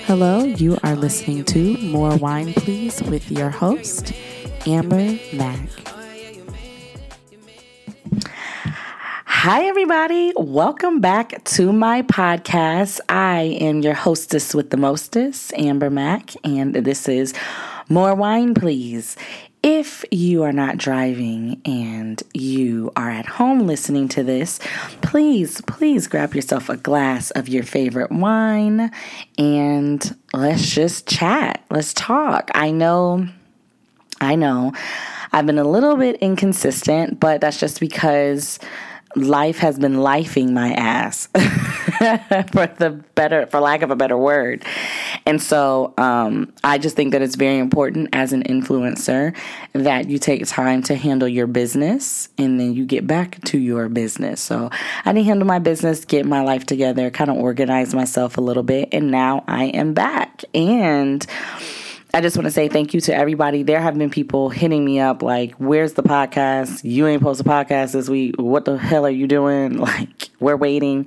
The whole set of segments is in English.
Hello, you are listening to More Wine Please with your host, Amber Mack. Hi, everybody. Welcome back to my podcast. I am your hostess with the mostest, Amber Mack, and this is More Wine Please. If you are not driving and you are at home listening to this, please, please grab yourself a glass of your favorite wine and let's just chat. Let's talk. I know, I know, I've been a little bit inconsistent, but that's just because life has been lifing my ass for the better for lack of a better word. And so um, i just think that it's very important as an influencer that you take time to handle your business and then you get back to your business. So i didn't handle my business get my life together kind of organize myself a little bit and now i am back. And I just want to say thank you to everybody. There have been people hitting me up like, "Where's the podcast? You ain't post a podcast this week. What the hell are you doing? Like, we're waiting."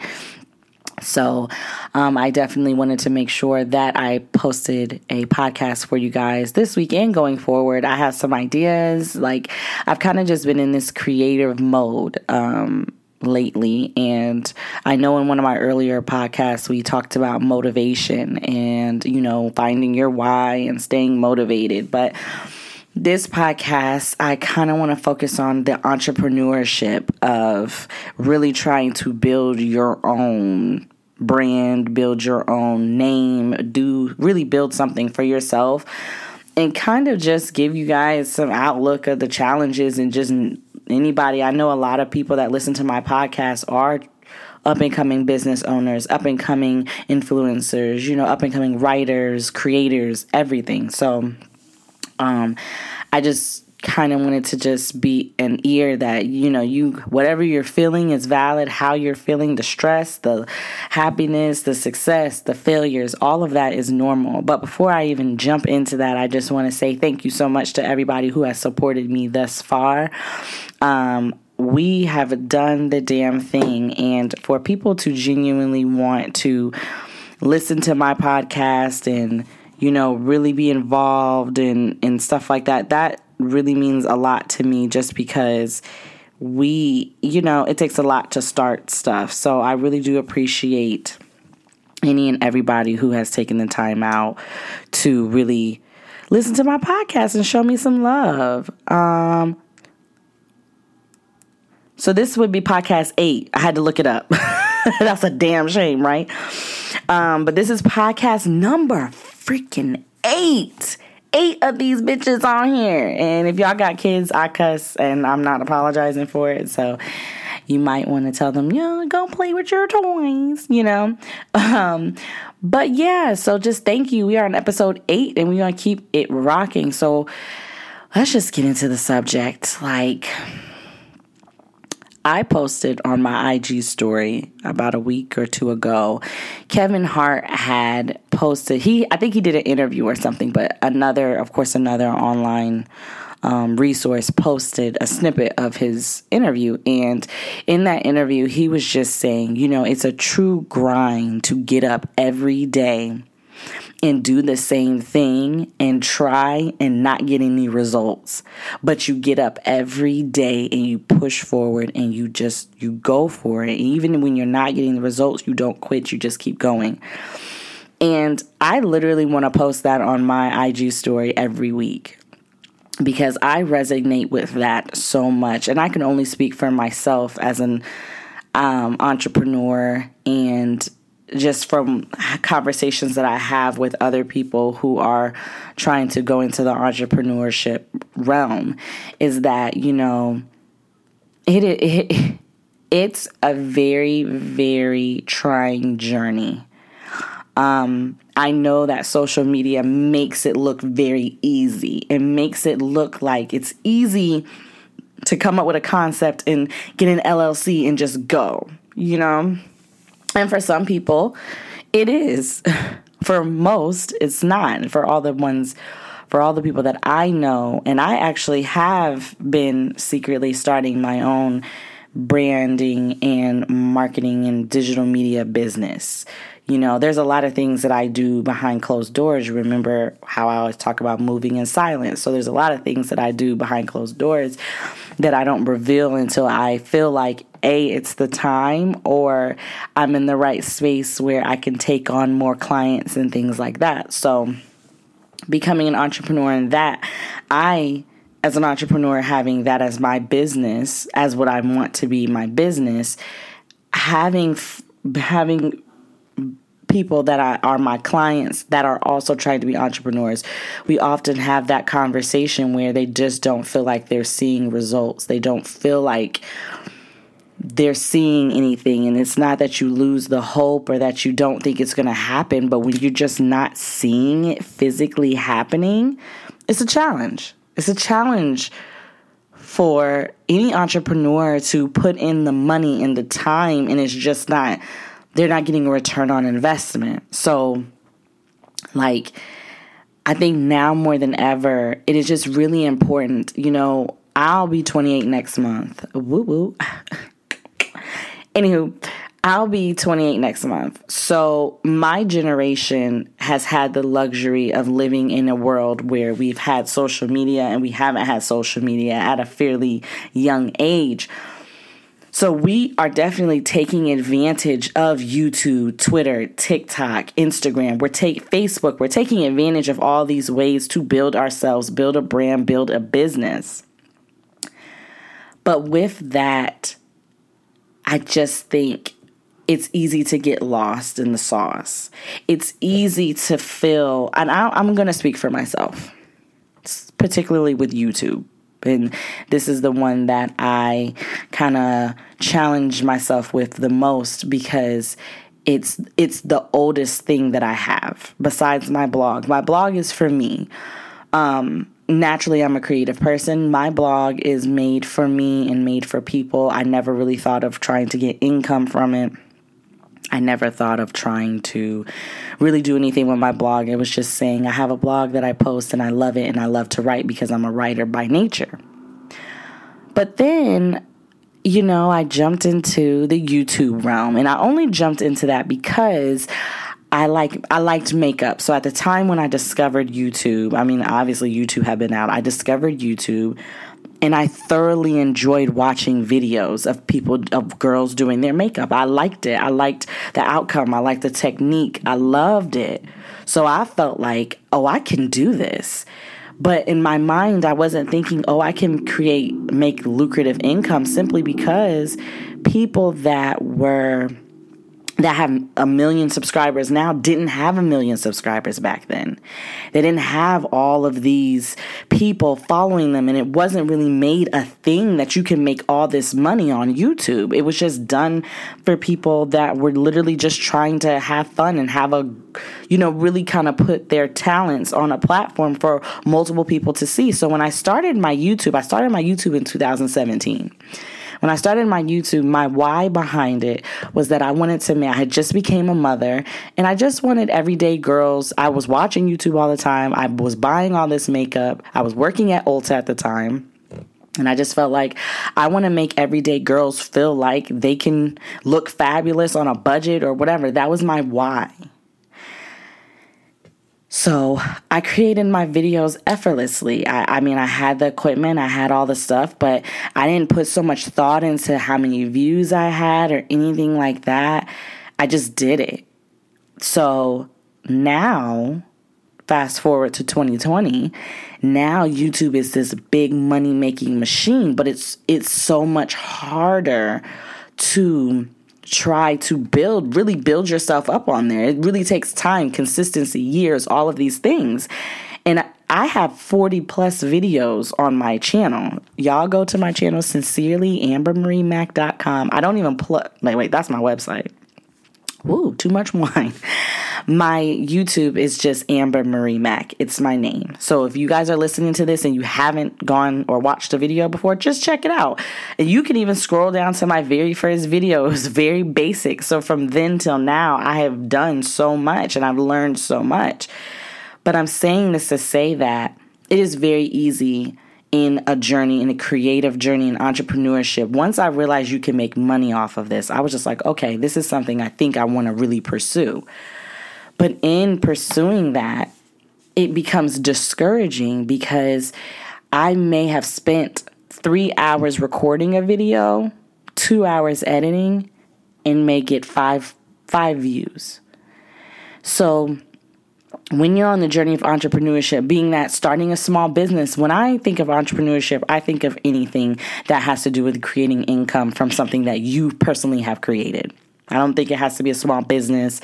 So, um, I definitely wanted to make sure that I posted a podcast for you guys this week and going forward. I have some ideas. Like, I've kind of just been in this creative mode. Um, lately. And I know in one of my earlier podcasts, we talked about motivation and, you know, finding your why and staying motivated. But this podcast, I kind of want to focus on the entrepreneurship of really trying to build your own brand, build your own name, do really build something for yourself. And kind of just give you guys some outlook of the challenges and just anybody, I know a lot of people that listen to my podcast are up and coming business owners, up and coming influencers, you know, up and coming writers, creators, everything. So um I just kind of wanted to just be an ear that you know you whatever you're feeling is valid how you're feeling the stress the happiness the success the failures all of that is normal. But before i even jump into that i just want to say thank you so much to everybody who has supported me thus far. Um, we have done the damn thing and for people to genuinely want to listen to my podcast and you know really be involved and and stuff like that that really means a lot to me just because we, you know, it takes a lot to start stuff. So I really do appreciate any and everybody who has taken the time out to really listen to my podcast and show me some love. Um, so this would be podcast eight. I had to look it up. That's a damn shame, right? Um, but this is podcast number freaking eight eight of these bitches on here. And if y'all got kids, I cuss and I'm not apologizing for it. So you might want to tell them, yeah, go play with your toys, you know? Um, but yeah, so just thank you. We are on episode eight and we're going to keep it rocking. So let's just get into the subject. Like, I posted on my IG story about a week or two ago. Kevin Hart had posted he I think he did an interview or something, but another of course another online um, resource posted a snippet of his interview. And in that interview, he was just saying, you know, it's a true grind to get up every day and do the same thing and try and not get any results. But you get up every day and you push forward and you just you go for it. Even when you're not getting the results, you don't quit, you just keep going. And I literally want to post that on my IG story every week because I resonate with that so much. And I can only speak for myself as an um, entrepreneur and just from conversations that I have with other people who are trying to go into the entrepreneurship realm is that, you know, it, it it's a very very trying journey. Um, I know that social media makes it look very easy. It makes it look like it's easy to come up with a concept and get an LLC and just go, you know? And for some people, it is. For most, it's not. For all the ones, for all the people that I know, and I actually have been secretly starting my own branding and marketing and digital media business. You know, there's a lot of things that I do behind closed doors. Remember how I always talk about moving in silence. So there's a lot of things that I do behind closed doors that I don't reveal until I feel like a it's the time or I'm in the right space where I can take on more clients and things like that. So becoming an entrepreneur in that, I as an entrepreneur having that as my business, as what I want to be my business, having having people that I, are my clients that are also trying to be entrepreneurs, we often have that conversation where they just don't feel like they're seeing results. They don't feel like they're seeing anything. And it's not that you lose the hope or that you don't think it's going to happen, but when you're just not seeing it physically happening, it's a challenge. It's a challenge for any entrepreneur to put in the money and the time and it's just not they're not getting a return on investment. So, like, I think now more than ever, it is just really important. You know, I'll be 28 next month. Woo woo. Anywho, I'll be 28 next month. So, my generation has had the luxury of living in a world where we've had social media and we haven't had social media at a fairly young age. So we are definitely taking advantage of YouTube, Twitter, TikTok, Instagram. We're take Facebook. We're taking advantage of all these ways to build ourselves, build a brand, build a business. But with that, I just think it's easy to get lost in the sauce. It's easy to feel, and I, I'm going to speak for myself, particularly with YouTube and this is the one that I kind of challenge myself with the most because it's it's the oldest thing that I have besides my blog. My blog is for me. Um, naturally, I'm a creative person. My blog is made for me and made for people. I never really thought of trying to get income from it. I never thought of trying to really do anything with my blog. It was just saying I have a blog that I post and I love it and I love to write because I'm a writer by nature. But then, you know, I jumped into the YouTube realm and I only jumped into that because I like I liked makeup. So at the time when I discovered YouTube, I mean obviously YouTube had been out. I discovered YouTube and I thoroughly enjoyed watching videos of people of girls doing their makeup. I liked it. I liked the outcome. I liked the technique. I loved it. So I felt like, "Oh, I can do this." But in my mind, I wasn't thinking, "Oh, I can create make lucrative income simply because people that were that have a million subscribers now didn't have a million subscribers back then. They didn't have all of these people following them, and it wasn't really made a thing that you can make all this money on YouTube. It was just done for people that were literally just trying to have fun and have a, you know, really kind of put their talents on a platform for multiple people to see. So when I started my YouTube, I started my YouTube in 2017. When I started my YouTube, my why behind it was that I wanted to, I had just became a mother and I just wanted everyday girls. I was watching YouTube all the time. I was buying all this makeup. I was working at Ulta at the time. And I just felt like I want to make everyday girls feel like they can look fabulous on a budget or whatever. That was my why. So I created my videos effortlessly. I, I, mean, I had the equipment, I had all the stuff, but I didn't put so much thought into how many views I had or anything like that. I just did it. So now, fast forward to 2020, now YouTube is this big money making machine, but it's it's so much harder to try to build, really build yourself up on there. It really takes time, consistency, years, all of these things. And I have 40 plus videos on my channel. Y'all go to my channel, sincerely, ambermariemac.com. I don't even plug, wait, wait, that's my website. Woo, too much wine. My YouTube is just Amber Marie Mack. It's my name. So if you guys are listening to this and you haven't gone or watched a video before, just check it out. And you can even scroll down to my very first video. It was very basic. So from then till now, I have done so much and I've learned so much. But I'm saying this to say that it is very easy in a journey, in a creative journey in entrepreneurship, once I realized you can make money off of this, I was just like, okay, this is something I think I want to really pursue. But in pursuing that, it becomes discouraging because I may have spent three hours recording a video, two hours editing, and may get five five views. So when you're on the journey of entrepreneurship, being that starting a small business, when I think of entrepreneurship, I think of anything that has to do with creating income from something that you personally have created. I don't think it has to be a small business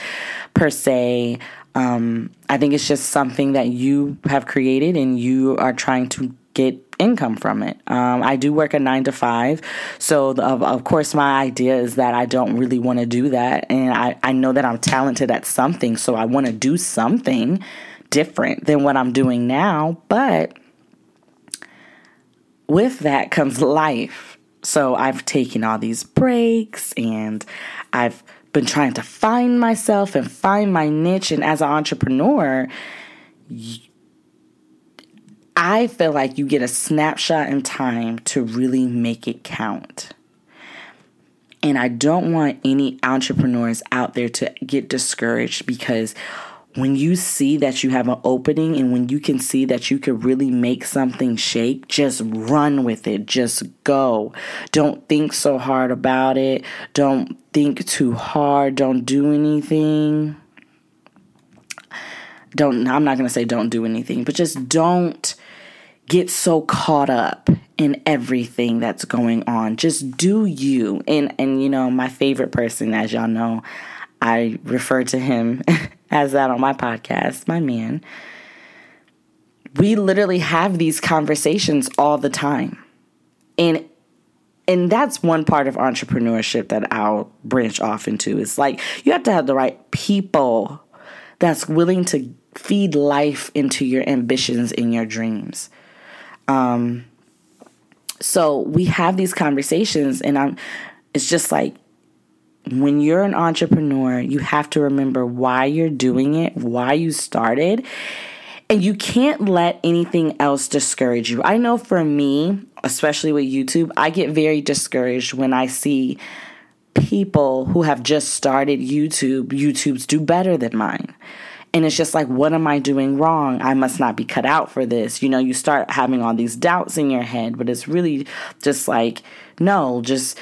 per se. Um, I think it's just something that you have created and you are trying to get income from it. Um, I do work a nine to five. So, the, of, of course, my idea is that I don't really want to do that. And I, I know that I'm talented at something. So, I want to do something different than what I'm doing now. But with that comes life. So, I've taken all these breaks and I've been trying to find myself and find my niche. And as an entrepreneur, I feel like you get a snapshot in time to really make it count. And I don't want any entrepreneurs out there to get discouraged because when you see that you have an opening and when you can see that you could really make something shake, just run with it. Just go. Don't think so hard about it. Don't think too hard. Don't do anything. Don't, I'm not going to say don't do anything, but just don't get so caught up in everything that's going on. Just do you. And, and you know, my favorite person, as y'all know, I refer to him as that on my podcast, my man. We literally have these conversations all the time. And and that's one part of entrepreneurship that I'll branch off into. It's like you have to have the right people that's willing to feed life into your ambitions and your dreams. Um so we have these conversations and I'm it's just like when you're an entrepreneur, you have to remember why you're doing it, why you started, and you can't let anything else discourage you. I know for me, especially with YouTube, I get very discouraged when I see people who have just started YouTube, YouTube's do better than mine. And it's just like, what am I doing wrong? I must not be cut out for this. You know, you start having all these doubts in your head, but it's really just like, no, just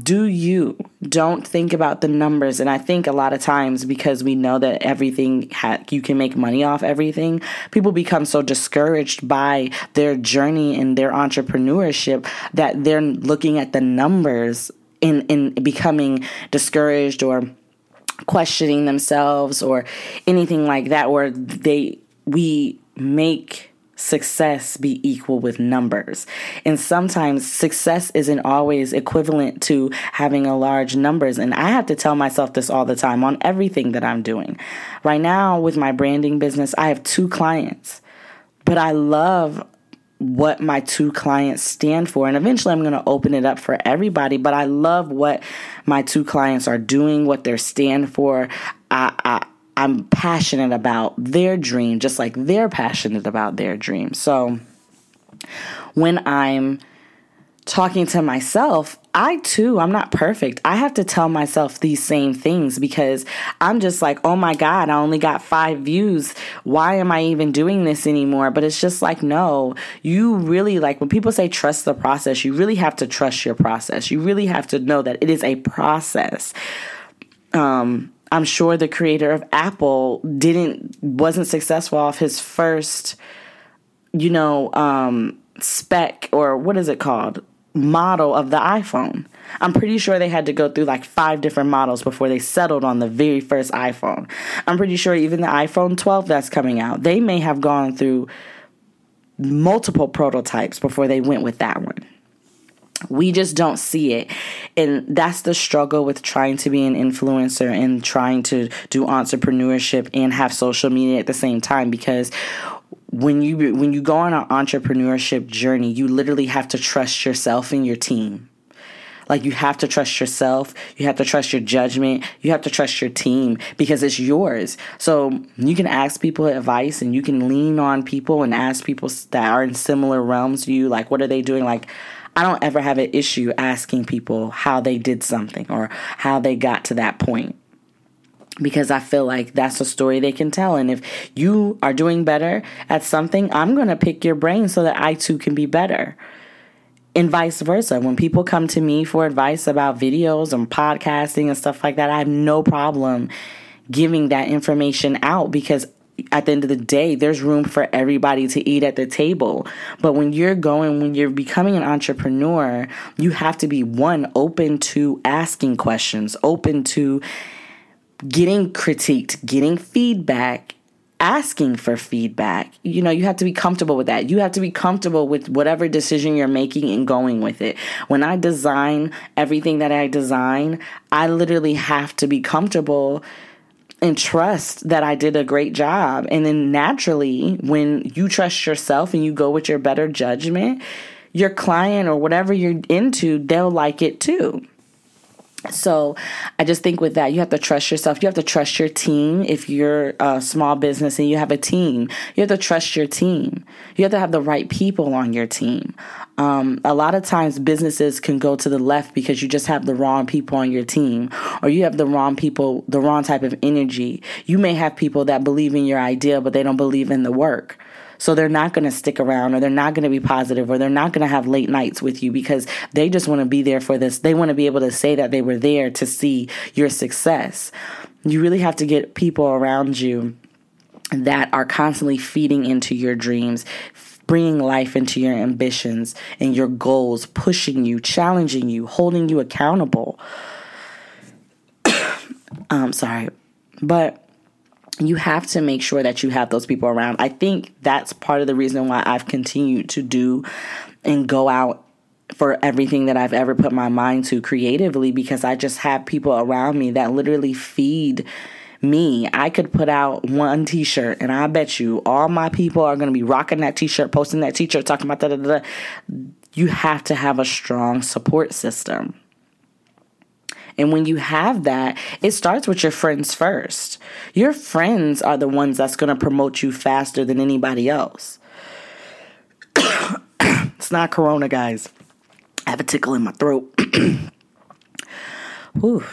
do you don't think about the numbers and i think a lot of times because we know that everything ha- you can make money off everything people become so discouraged by their journey and their entrepreneurship that they're looking at the numbers in in becoming discouraged or questioning themselves or anything like that where they we make success be equal with numbers. And sometimes success isn't always equivalent to having a large numbers. And I have to tell myself this all the time on everything that I'm doing. Right now, with my branding business, I have two clients, but I love what my two clients stand for. And eventually I'm going to open it up for everybody, but I love what my two clients are doing, what they stand for. I, I I'm passionate about their dream, just like they're passionate about their dream. So when I'm talking to myself, I too, I'm not perfect. I have to tell myself these same things because I'm just like, oh my God, I only got five views. Why am I even doing this anymore? But it's just like, no, you really like when people say trust the process, you really have to trust your process. You really have to know that it is a process. Um, I'm sure the creator of Apple didn't wasn't successful off his first, you know, um, spec or what is it called? Model of the iPhone. I'm pretty sure they had to go through like five different models before they settled on the very first iPhone. I'm pretty sure even the iPhone 12 that's coming out, they may have gone through multiple prototypes before they went with that one we just don't see it and that's the struggle with trying to be an influencer and trying to do entrepreneurship and have social media at the same time because when you when you go on an entrepreneurship journey you literally have to trust yourself and your team. Like you have to trust yourself, you have to trust your judgment, you have to trust your team because it's yours. So you can ask people advice and you can lean on people and ask people that are in similar realms to you, like what are they doing? Like I don't ever have an issue asking people how they did something or how they got to that point because I feel like that's a story they can tell. And if you are doing better at something, I'm going to pick your brain so that I too can be better. And vice versa. When people come to me for advice about videos and podcasting and stuff like that, I have no problem giving that information out because at the end of the day, there's room for everybody to eat at the table. But when you're going, when you're becoming an entrepreneur, you have to be one, open to asking questions, open to getting critiqued, getting feedback, asking for feedback. You know, you have to be comfortable with that. You have to be comfortable with whatever decision you're making and going with it. When I design everything that I design, I literally have to be comfortable and trust that I did a great job. And then naturally, when you trust yourself and you go with your better judgment, your client or whatever you're into, they'll like it too. So I just think with that, you have to trust yourself. You have to trust your team. If you're a small business and you have a team, you have to trust your team. You have to have the right people on your team. Um, a lot of times businesses can go to the left because you just have the wrong people on your team or you have the wrong people, the wrong type of energy. You may have people that believe in your idea, but they don't believe in the work. So they're not going to stick around or they're not going to be positive or they're not going to have late nights with you because they just want to be there for this. They want to be able to say that they were there to see your success. You really have to get people around you that are constantly feeding into your dreams, bringing life into your ambitions and your goals, pushing you, challenging you, holding you accountable. I'm sorry. But you have to make sure that you have those people around. I think that's part of the reason why I've continued to do and go out for everything that I've ever put my mind to creatively because I just have people around me that literally feed me. I could put out one t shirt and I bet you all my people are going to be rocking that t shirt, posting that t shirt, talking about that. You have to have a strong support system. And when you have that, it starts with your friends first. Your friends are the ones that's going to promote you faster than anybody else. it's not corona, guys. I have a tickle in my throat. Whew.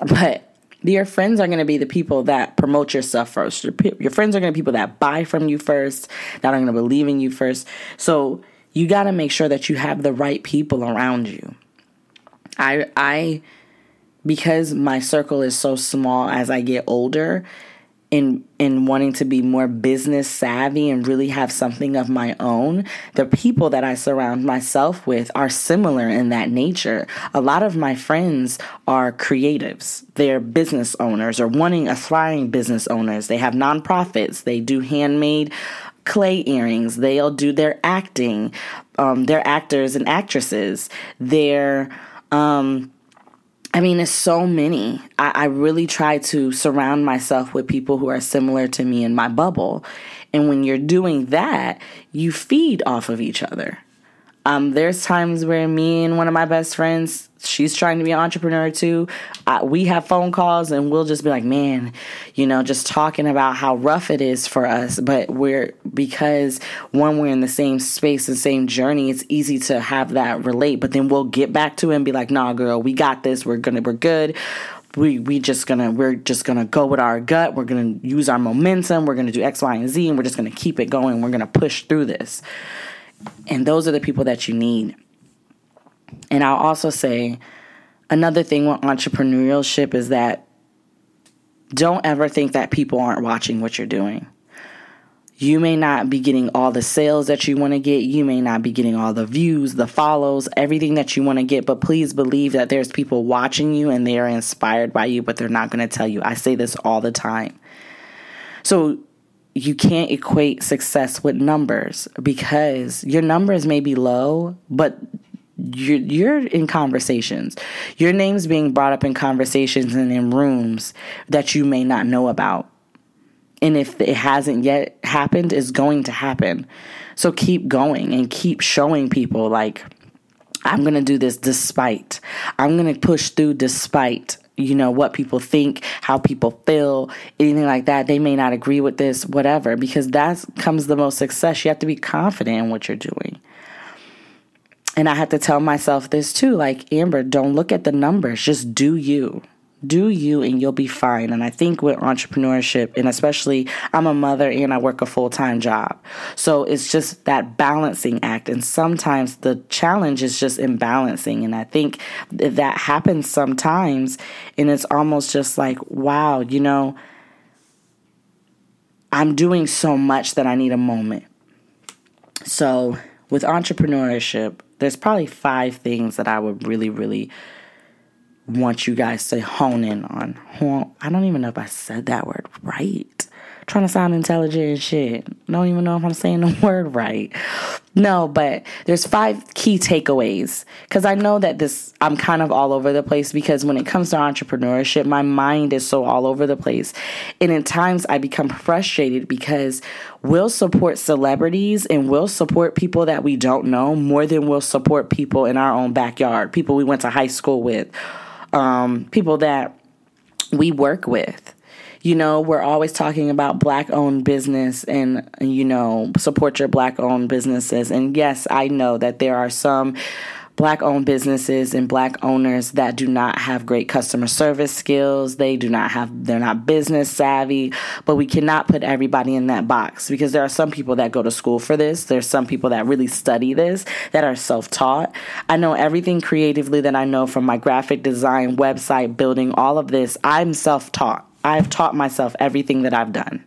But your friends are going to be the people that promote your stuff first. Your, your friends are going to be people that buy from you first, that are going to believe in you first. So you got to make sure that you have the right people around you. I I because my circle is so small as I get older in in wanting to be more business savvy and really have something of my own the people that I surround myself with are similar in that nature. A lot of my friends are creatives. They're business owners or wanting aspiring business owners. They have nonprofits. They do handmade clay earrings. They'll do their acting um, they're actors and actresses. They're um, I mean, it's so many. I, I, really try to surround myself with people who are similar to me in my bubble. And when you're doing that, you feed off of each other. Um, there's times where me and one of my best friends, she's trying to be an entrepreneur too. We have phone calls and we'll just be like, man, you know, just talking about how rough it is for us. But we're, because one, we're in the same space, the same journey, it's easy to have that relate. But then we'll get back to it and be like, nah, girl, we got this. We're gonna, we're good we we just gonna we're just gonna go with our gut we're gonna use our momentum we're gonna do x y and z and we're just gonna keep it going we're gonna push through this and those are the people that you need. And I'll also say another thing with entrepreneurship is that don't ever think that people aren't watching what you're doing. You may not be getting all the sales that you want to get. You may not be getting all the views, the follows, everything that you want to get. But please believe that there's people watching you and they are inspired by you, but they're not going to tell you. I say this all the time. So you can't equate success with numbers because your numbers may be low, but you're, you're in conversations. Your name's being brought up in conversations and in rooms that you may not know about. And if it hasn't yet happened, it's going to happen. So keep going and keep showing people like I'm going to do this despite. I'm going to push through despite you know what people think how people feel anything like that they may not agree with this whatever because that comes the most success you have to be confident in what you're doing and i had to tell myself this too like amber don't look at the numbers just do you do you and you'll be fine. And I think with entrepreneurship, and especially I'm a mother and I work a full time job. So it's just that balancing act. And sometimes the challenge is just imbalancing. And I think that happens sometimes. And it's almost just like, wow, you know, I'm doing so much that I need a moment. So with entrepreneurship, there's probably five things that I would really, really want you guys to hone in on. I don't even know if I said that word right. Trying to sound intelligent and shit. Don't even know if I'm saying the word right. No, but there's five key takeaways because I know that this I'm kind of all over the place because when it comes to entrepreneurship, my mind is so all over the place. And in times I become frustrated because we'll support celebrities and we'll support people that we don't know more than we'll support people in our own backyard, people we went to high school with um, people that we work with. You know, we're always talking about black owned business and, you know, support your black owned businesses. And yes, I know that there are some black owned businesses and black owners that do not have great customer service skills. They do not have, they're not business savvy, but we cannot put everybody in that box because there are some people that go to school for this. There's some people that really study this that are self taught. I know everything creatively that I know from my graphic design, website building, all of this. I'm self taught. I've taught myself everything that I've done.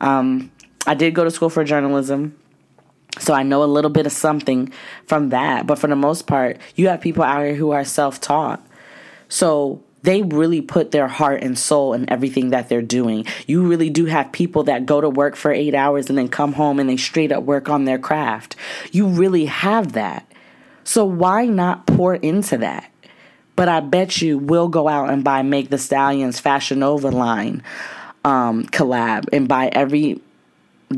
Um, I did go to school for journalism. So I know a little bit of something from that. But for the most part, you have people out here who are self taught. So they really put their heart and soul in everything that they're doing. You really do have people that go to work for eight hours and then come home and they straight up work on their craft. You really have that. So why not pour into that? But I bet you will go out and buy Megan Thee Stallion's Fashion Nova line um, collab and buy every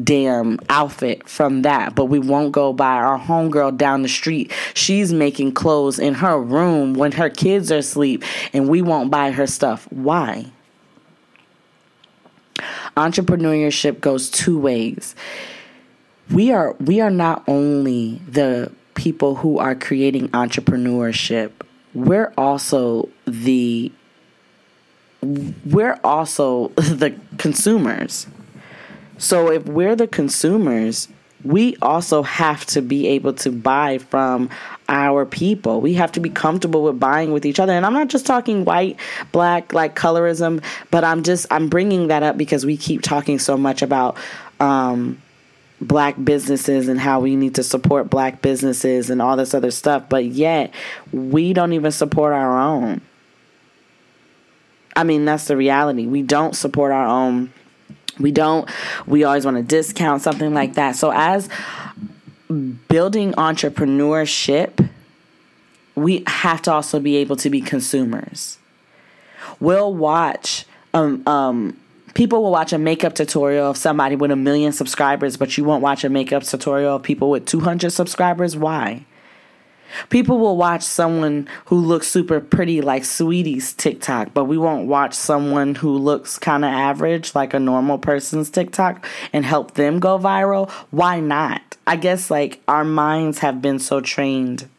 damn outfit from that, but we won't go buy our homegirl down the street. She's making clothes in her room when her kids are asleep, and we won't buy her stuff. Why? Entrepreneurship goes two ways. We are we are not only the people who are creating entrepreneurship, we're also the we're also the consumers so if we're the consumers, we also have to be able to buy from our people. We have to be comfortable with buying with each other. And I'm not just talking white, black, like colorism, but I'm just I'm bringing that up because we keep talking so much about um, black businesses and how we need to support black businesses and all this other stuff, but yet we don't even support our own. I mean, that's the reality. We don't support our own we don't, we always want to discount something like that. So, as building entrepreneurship, we have to also be able to be consumers. We'll watch, um, um, people will watch a makeup tutorial of somebody with a million subscribers, but you won't watch a makeup tutorial of people with 200 subscribers. Why? People will watch someone who looks super pretty like Saweetie's TikTok, but we won't watch someone who looks kind of average like a normal person's TikTok and help them go viral. Why not? I guess like our minds have been so trained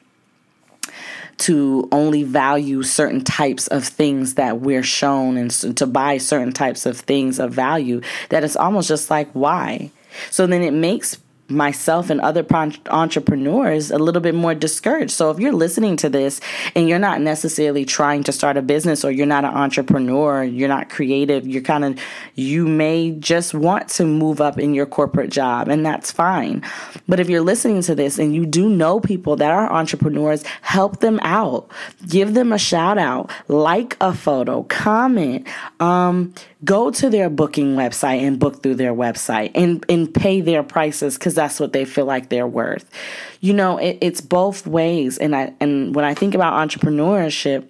to only value certain types of things that we're shown and to buy certain types of things of value that it's almost just like why? So then it makes myself and other entrepreneurs a little bit more discouraged. So if you're listening to this and you're not necessarily trying to start a business or you're not an entrepreneur, you're not creative, you're kind of you may just want to move up in your corporate job and that's fine. But if you're listening to this and you do know people that are entrepreneurs, help them out. Give them a shout out, like a photo, comment, um, go to their booking website and book through their website and, and pay their prices because that's what they feel like they're worth. You know, it, it's both ways. And I and when I think about entrepreneurship,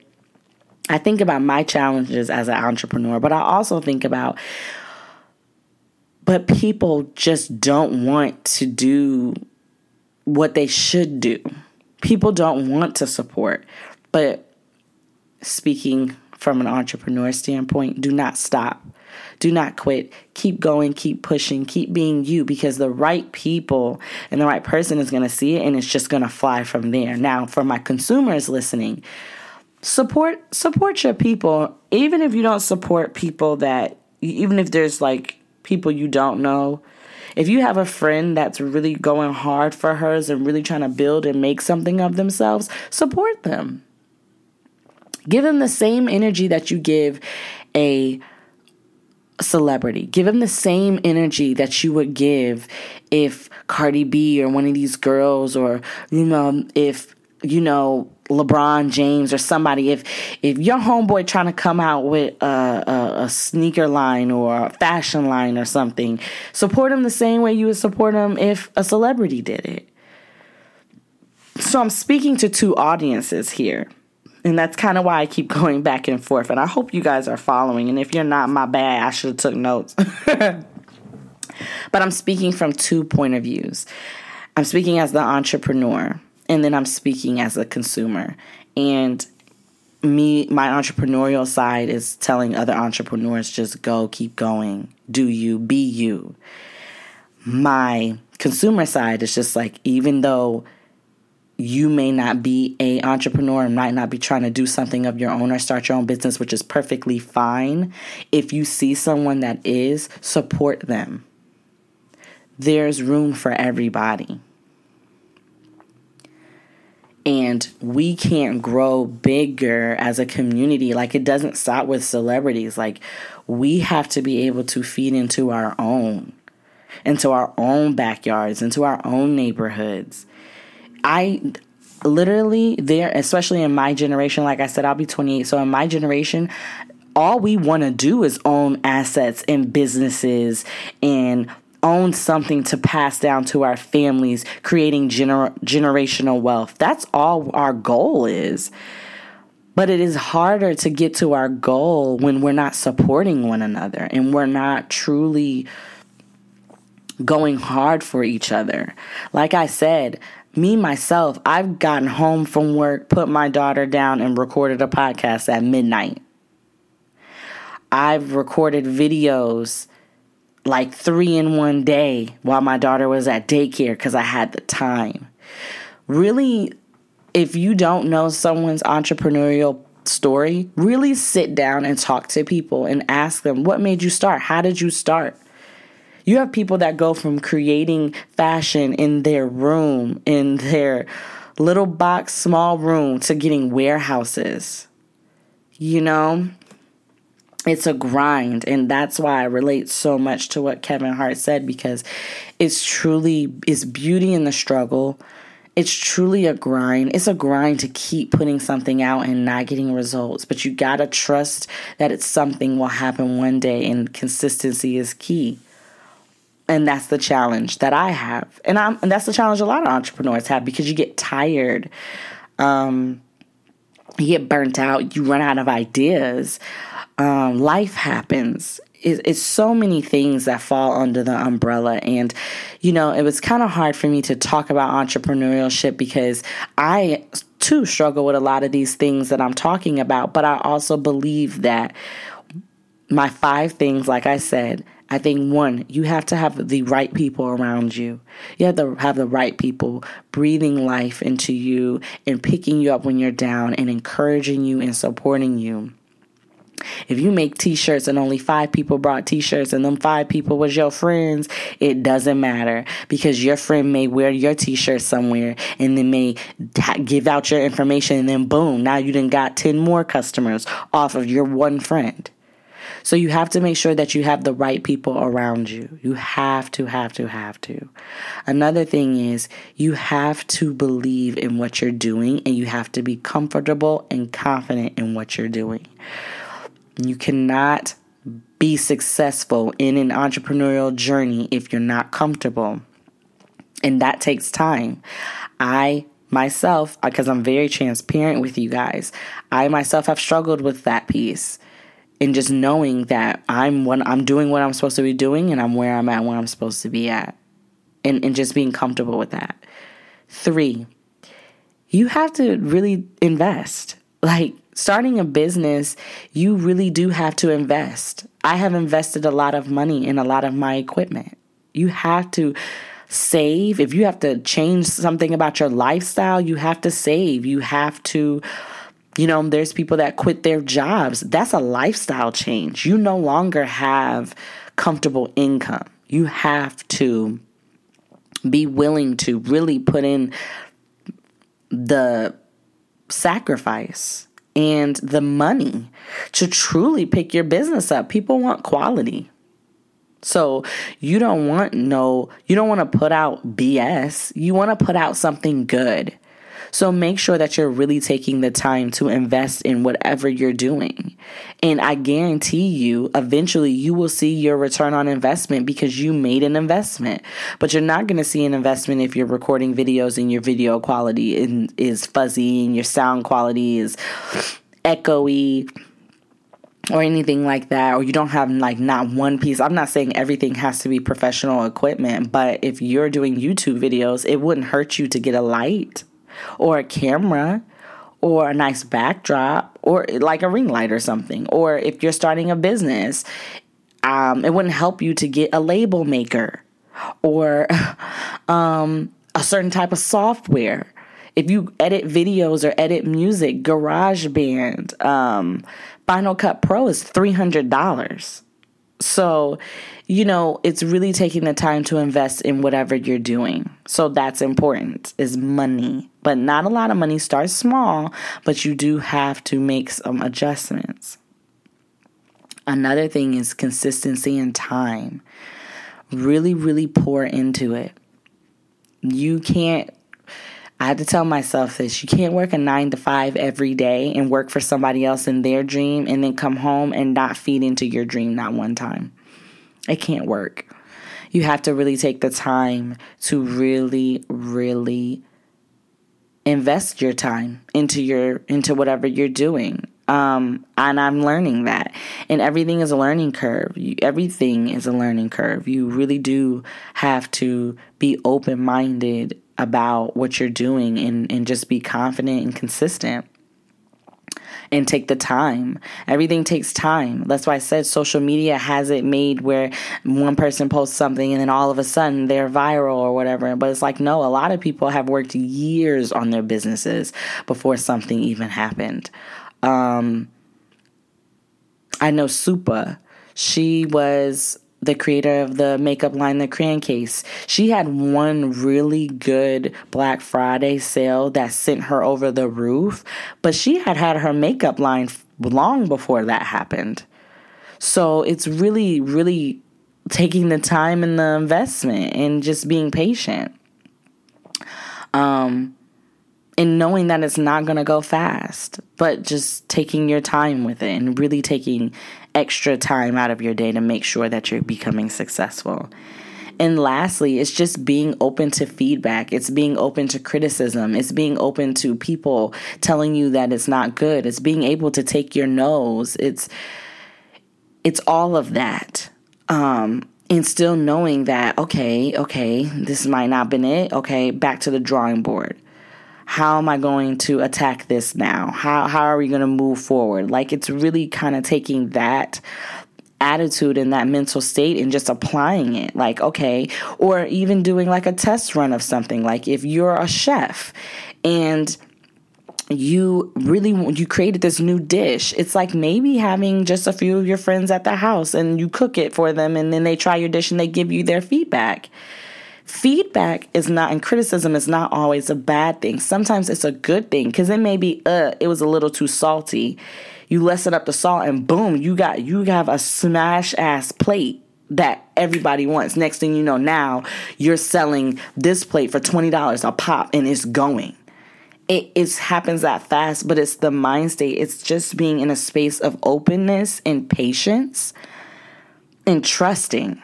I think about my challenges as an entrepreneur, but I also think about but people just don't want to do what they should do. People don't want to support. But speaking from an entrepreneur standpoint, do not stop. Do not quit. Keep going, keep pushing, keep being you because the right people and the right person is going to see it and it's just going to fly from there. Now, for my consumers listening, support support your people even if you don't support people that even if there's like people you don't know if you have a friend that's really going hard for hers and really trying to build and make something of themselves support them give them the same energy that you give a celebrity. Give them the same energy that you would give if Cardi B or one of these girls or you know if you know LeBron James or somebody. If if your homeboy trying to come out with a, a, a, sneaker line or a fashion line or something support him the same way you would support him if a celebrity did it. So i'm speaking to two audiences here and that's kind of why I keep going back and forth. And I hope you guys are following. And if you're not, my bad. I should have took notes. but I'm speaking from two point of views. I'm speaking as the entrepreneur, and then I'm speaking as a consumer. And me, my entrepreneurial side is telling other entrepreneurs just go, keep going, do you, be you. My consumer side is just like, even though you may not be a entrepreneur and might not be trying to do something of your own or start your own business which is perfectly fine. If you see someone that is support them. There's room for everybody. And we can't grow bigger as a community. Like it doesn't stop with celebrities. Like we have to be able to feed into our own into our own backyards into our own neighborhoods I literally there, especially in my generation, like I said, I'll be 28. So in my generation, all we want to do is own assets and businesses and own something to pass down to our families, creating gener- generational wealth. That's all our goal is. But it is harder to get to our goal when we're not supporting one another and we're not truly going hard for each other. Like I said, me myself, I've gotten home from work, put my daughter down, and recorded a podcast at midnight. I've recorded videos like three in one day while my daughter was at daycare because I had the time. Really, if you don't know someone's entrepreneurial story, really sit down and talk to people and ask them, what made you start? How did you start? You have people that go from creating fashion in their room, in their little box, small room, to getting warehouses. You know? It's a grind, and that's why I relate so much to what Kevin Hart said because it's truly it's beauty in the struggle. It's truly a grind. It's a grind to keep putting something out and not getting results, but you got to trust that it's something will happen one day and consistency is key and that's the challenge that I have, and I'm and that's the challenge a lot of entrepreneurs have because you get tired, um, you get burnt out, you run out of ideas, um, life happens. It, it's so many things that fall under the umbrella, and you know it was kind of hard for me to talk about entrepreneurship because I too struggle with a lot of these things that I'm talking about, but I also believe that my five things, like I said I think one, you have to have the right people around you. You have to have the right people breathing life into you and picking you up when you're down and encouraging you and supporting you. If you make t-shirts and only five people brought t-shirts and them five people was your friends, it doesn't matter because your friend may wear your t-shirt somewhere and then may give out your information and then boom, now you done got 10 more customers off of your one friend. So you have to make sure that you have the right people around you. You have to, have to, have to. Another thing is you have to believe in what you're doing and you have to be comfortable and confident in what you're doing. You cannot be successful in an entrepreneurial journey if you're not comfortable. And that takes time. I myself, because I'm very transparent with you guys, I myself have struggled with that piece and just knowing that I'm what I'm doing what I'm supposed to be doing and I'm where I'm at where I'm supposed to be at. And and just being comfortable with that. Three, you have to really invest. Like starting a business, you really do have to invest. I have invested a lot of money in a lot of my equipment. You have to save. If you have to change something about your lifestyle, you have to save. You have to, you know, there's people that quit their jobs. That's a lifestyle change. You no longer have comfortable income. You have to be willing to really put in the sacrifice and the money to truly pick your business up. People want quality. So you don't want no, you don't want to put out BS. You want to put out something good. So make sure that you're really taking the time to invest in whatever you're doing. And I guarantee you, eventually you will see your return on investment because you made an investment. But you're not going to see an investment if you're recording videos and your video quality is fuzzy and your sound quality is echoey or anything like that or you don't have like not one piece i'm not saying everything has to be professional equipment but if you're doing youtube videos it wouldn't hurt you to get a light or a camera or a nice backdrop or like a ring light or something. Or if you're starting a business, um, it wouldn't help you to get a label maker or um, a certain type of software. If you edit videos or edit music, GarageBand, um, Final Cut Pro is $300. So, you know, it's really taking the time to invest in whatever you're doing. So that's important is money. But not a lot of money. Start small, but you do have to make some adjustments. Another thing is consistency and time. Really, really pour into it. You can't I had to tell myself this you can't work a nine to five every day and work for somebody else in their dream and then come home and not feed into your dream not one time. It can't work. You have to really take the time to really, really invest your time into your into whatever you're doing. Um, and I'm learning that. And everything is a learning curve. You, everything is a learning curve. You really do have to be open minded about what you're doing and, and just be confident and consistent and take the time. Everything takes time. That's why I said social media has it made where one person posts something and then all of a sudden they're viral or whatever. But it's like, no, a lot of people have worked years on their businesses before something even happened. Um, I know Supa. She was the creator of the makeup line, The Crayon Case. She had one really good Black Friday sale that sent her over the roof, but she had had her makeup line long before that happened. So it's really, really taking the time and the investment and just being patient. Um, and knowing that it's not going to go fast, but just taking your time with it and really taking extra time out of your day to make sure that you're becoming successful. And lastly, it's just being open to feedback. It's being open to criticism. It's being open to people telling you that it's not good. It's being able to take your nose. It's it's all of that. Um and still knowing that okay, okay, this might not been it. Okay, back to the drawing board how am I going to attack this now? How how are we going to move forward? Like it's really kind of taking that attitude and that mental state and just applying it like okay or even doing like a test run of something like if you're a chef and you really you created this new dish it's like maybe having just a few of your friends at the house and you cook it for them and then they try your dish and they give you their feedback Feedback is not, and criticism is not always a bad thing. Sometimes it's a good thing because it may be, uh, it was a little too salty. You lessen up the salt, and boom, you got you have a smash ass plate that everybody wants. Next thing you know, now you're selling this plate for twenty dollars a pop, and it's going. It it happens that fast, but it's the mind state. It's just being in a space of openness and patience and trusting,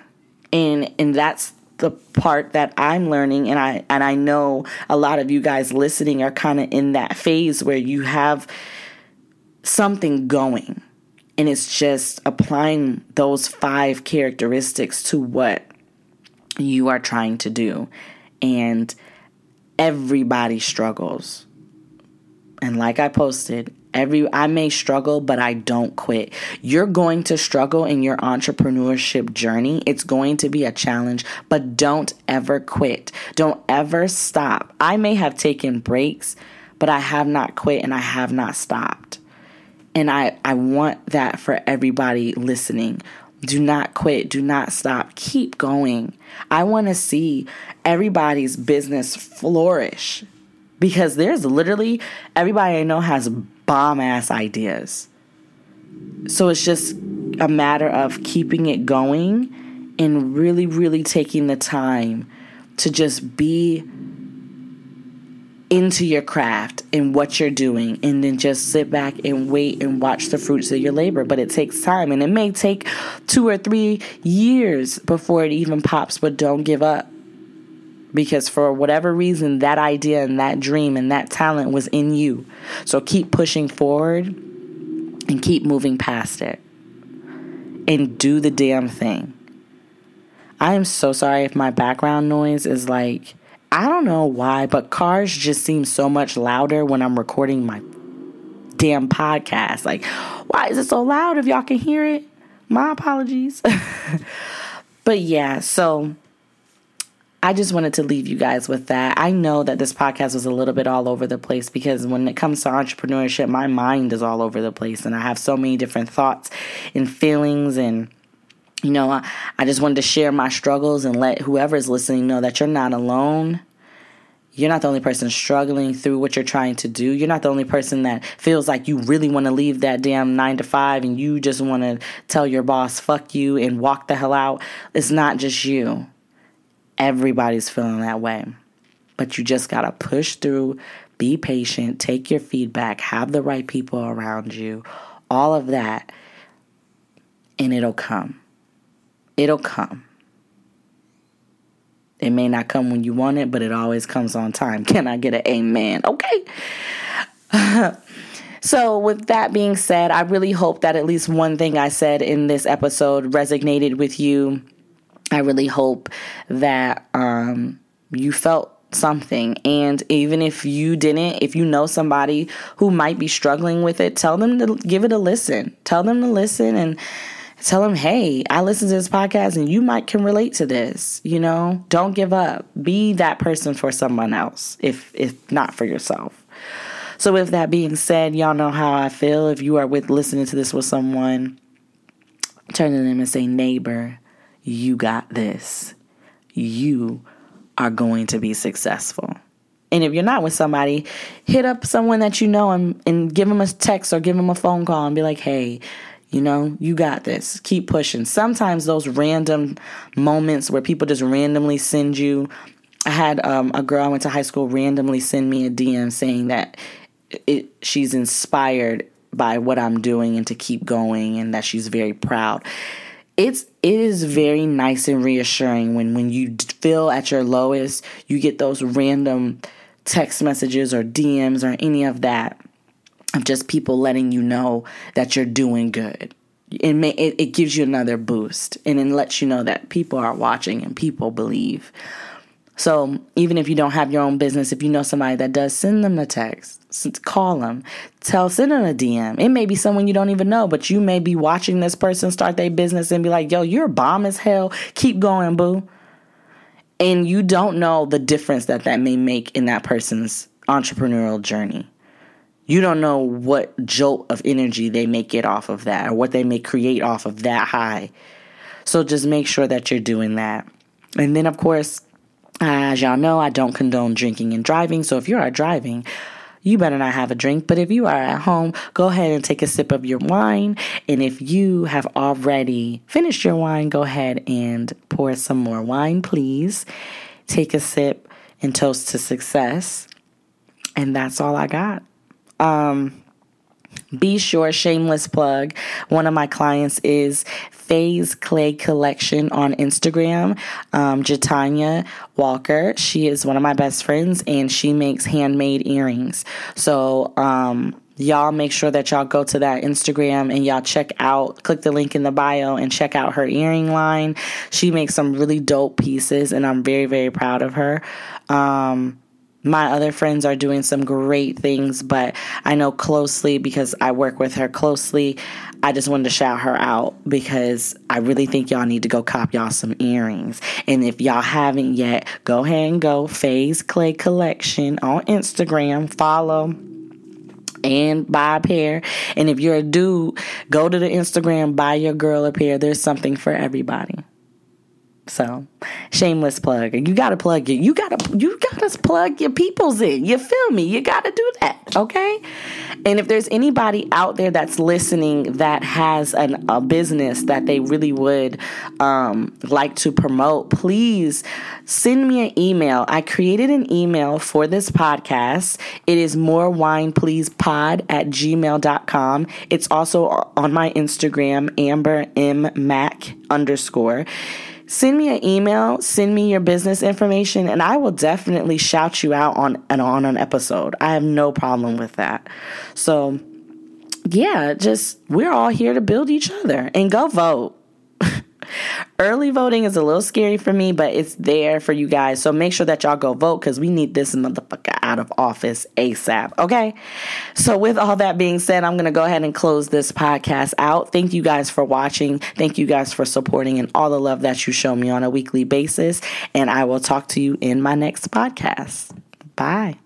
and and that's the part that I'm learning and I and I know a lot of you guys listening are kind of in that phase where you have something going and it's just applying those five characteristics to what you are trying to do. And everybody struggles. And like I posted, every I may struggle, but I don't quit. You're going to struggle in your entrepreneurship journey. It's going to be a challenge, but don't ever quit. Don't ever stop. I may have taken breaks, but I have not quit and I have not stopped. And I, I want that for everybody listening. Do not quit. Do not stop. Keep going. I want to see everybody's business flourish because there's literally everybody I know has bomb ass ideas. So it's just a matter of keeping it going and really, really taking the time to just be into your craft and what you're doing and then just sit back and wait and watch the fruits of your labor but it takes time and it may take 2 or 3 years before it even pops but don't give up because for whatever reason, that idea and that dream and that talent was in you. So keep pushing forward and keep moving past it and do the damn thing. I am so sorry if my background noise is like, I don't know why, but cars just seem so much louder when I'm recording my damn podcast. Like, why is it so loud if y'all can hear it? My apologies. but yeah, so I just wanted to leave you guys with that. I know that this podcast was a little bit all over the place because when it comes to entrepreneurship, my mind is all over the place and I have so many different thoughts and feelings and you know, I, I just wanted to share my struggles and let whoever is listening know that you're not alone. You're not the only person struggling through what you're trying to do. You're not the only person that feels like you really want to leave that damn nine to five and you just want to tell your boss, fuck you, and walk the hell out. It's not just you. Everybody's feeling that way. But you just got to push through, be patient, take your feedback, have the right people around you, all of that, and it'll come. It'll come. It may not come when you want it, but it always comes on time. Can I get an amen? Okay. so, with that being said, I really hope that at least one thing I said in this episode resonated with you I really hope that um, you felt something. And even if you didn't, if you know somebody who might be struggling with it, tell them to give it a listen. Tell them to listen and tell them, hey, I listen to this podcast and you might can relate to this. You know, don't give up. Be that person for someone else, if if not for yourself. So with that being said, y'all know how I feel. If you are with listening to this with someone, turn to them and say, neighbor, you got this. You are going to be successful. And if you're not with somebody, hit up someone that you know and, and give them a text or give them a phone call and be like, hey, you know, you got this. Keep pushing. Sometimes those random moments where people just randomly send you. I had um, a girl I went to high school randomly send me a DM saying that it, she's inspired by what I'm doing and to keep going and that she's very proud it's it is very nice and reassuring when when you feel at your lowest you get those random text messages or DMs or any of that of just people letting you know that you're doing good. It may it, it gives you another boost and it lets you know that people are watching and people believe so even if you don't have your own business, if you know somebody that does, send them a text, call them, tell, send them a DM. It may be someone you don't even know, but you may be watching this person start their business and be like, "Yo, you're bomb as hell. Keep going, boo." And you don't know the difference that that may make in that person's entrepreneurial journey. You don't know what jolt of energy they may get off of that or what they may create off of that high. So just make sure that you're doing that. And then, of course, as y'all know, I don't condone drinking and driving. So if you are driving, you better not have a drink. But if you are at home, go ahead and take a sip of your wine. And if you have already finished your wine, go ahead and pour some more wine, please. Take a sip and toast to success. And that's all I got. Um, be sure, shameless plug, one of my clients is Phase Clay Collection on Instagram. Um, Jatanya Walker, she is one of my best friends and she makes handmade earrings. So, um, y'all make sure that y'all go to that Instagram and y'all check out, click the link in the bio and check out her earring line. She makes some really dope pieces and I'm very, very proud of her. Um, my other friends are doing some great things, but I know closely because I work with her closely. I just wanted to shout her out because I really think y'all need to go cop y'all some earrings. And if y'all haven't yet, go ahead and go Phase Clay Collection on Instagram. Follow and buy a pair. And if you're a dude, go to the Instagram, buy your girl a pair. There's something for everybody. So, shameless plug. You gotta plug it. You gotta you gotta plug your peoples in. You feel me? You gotta do that. Okay. And if there's anybody out there that's listening that has an, a business that they really would um, like to promote, please send me an email. I created an email for this podcast. It is more wine please pod at gmail.com. It's also on my Instagram, Amber M Mac underscore send me an email, send me your business information, and I will definitely shout you out on and on an episode. I have no problem with that. So yeah, just we're all here to build each other and go vote. Early voting is a little scary for me, but it's there for you guys. So make sure that y'all go vote because we need this motherfucker out of office ASAP. Okay. So, with all that being said, I'm going to go ahead and close this podcast out. Thank you guys for watching. Thank you guys for supporting and all the love that you show me on a weekly basis. And I will talk to you in my next podcast. Bye.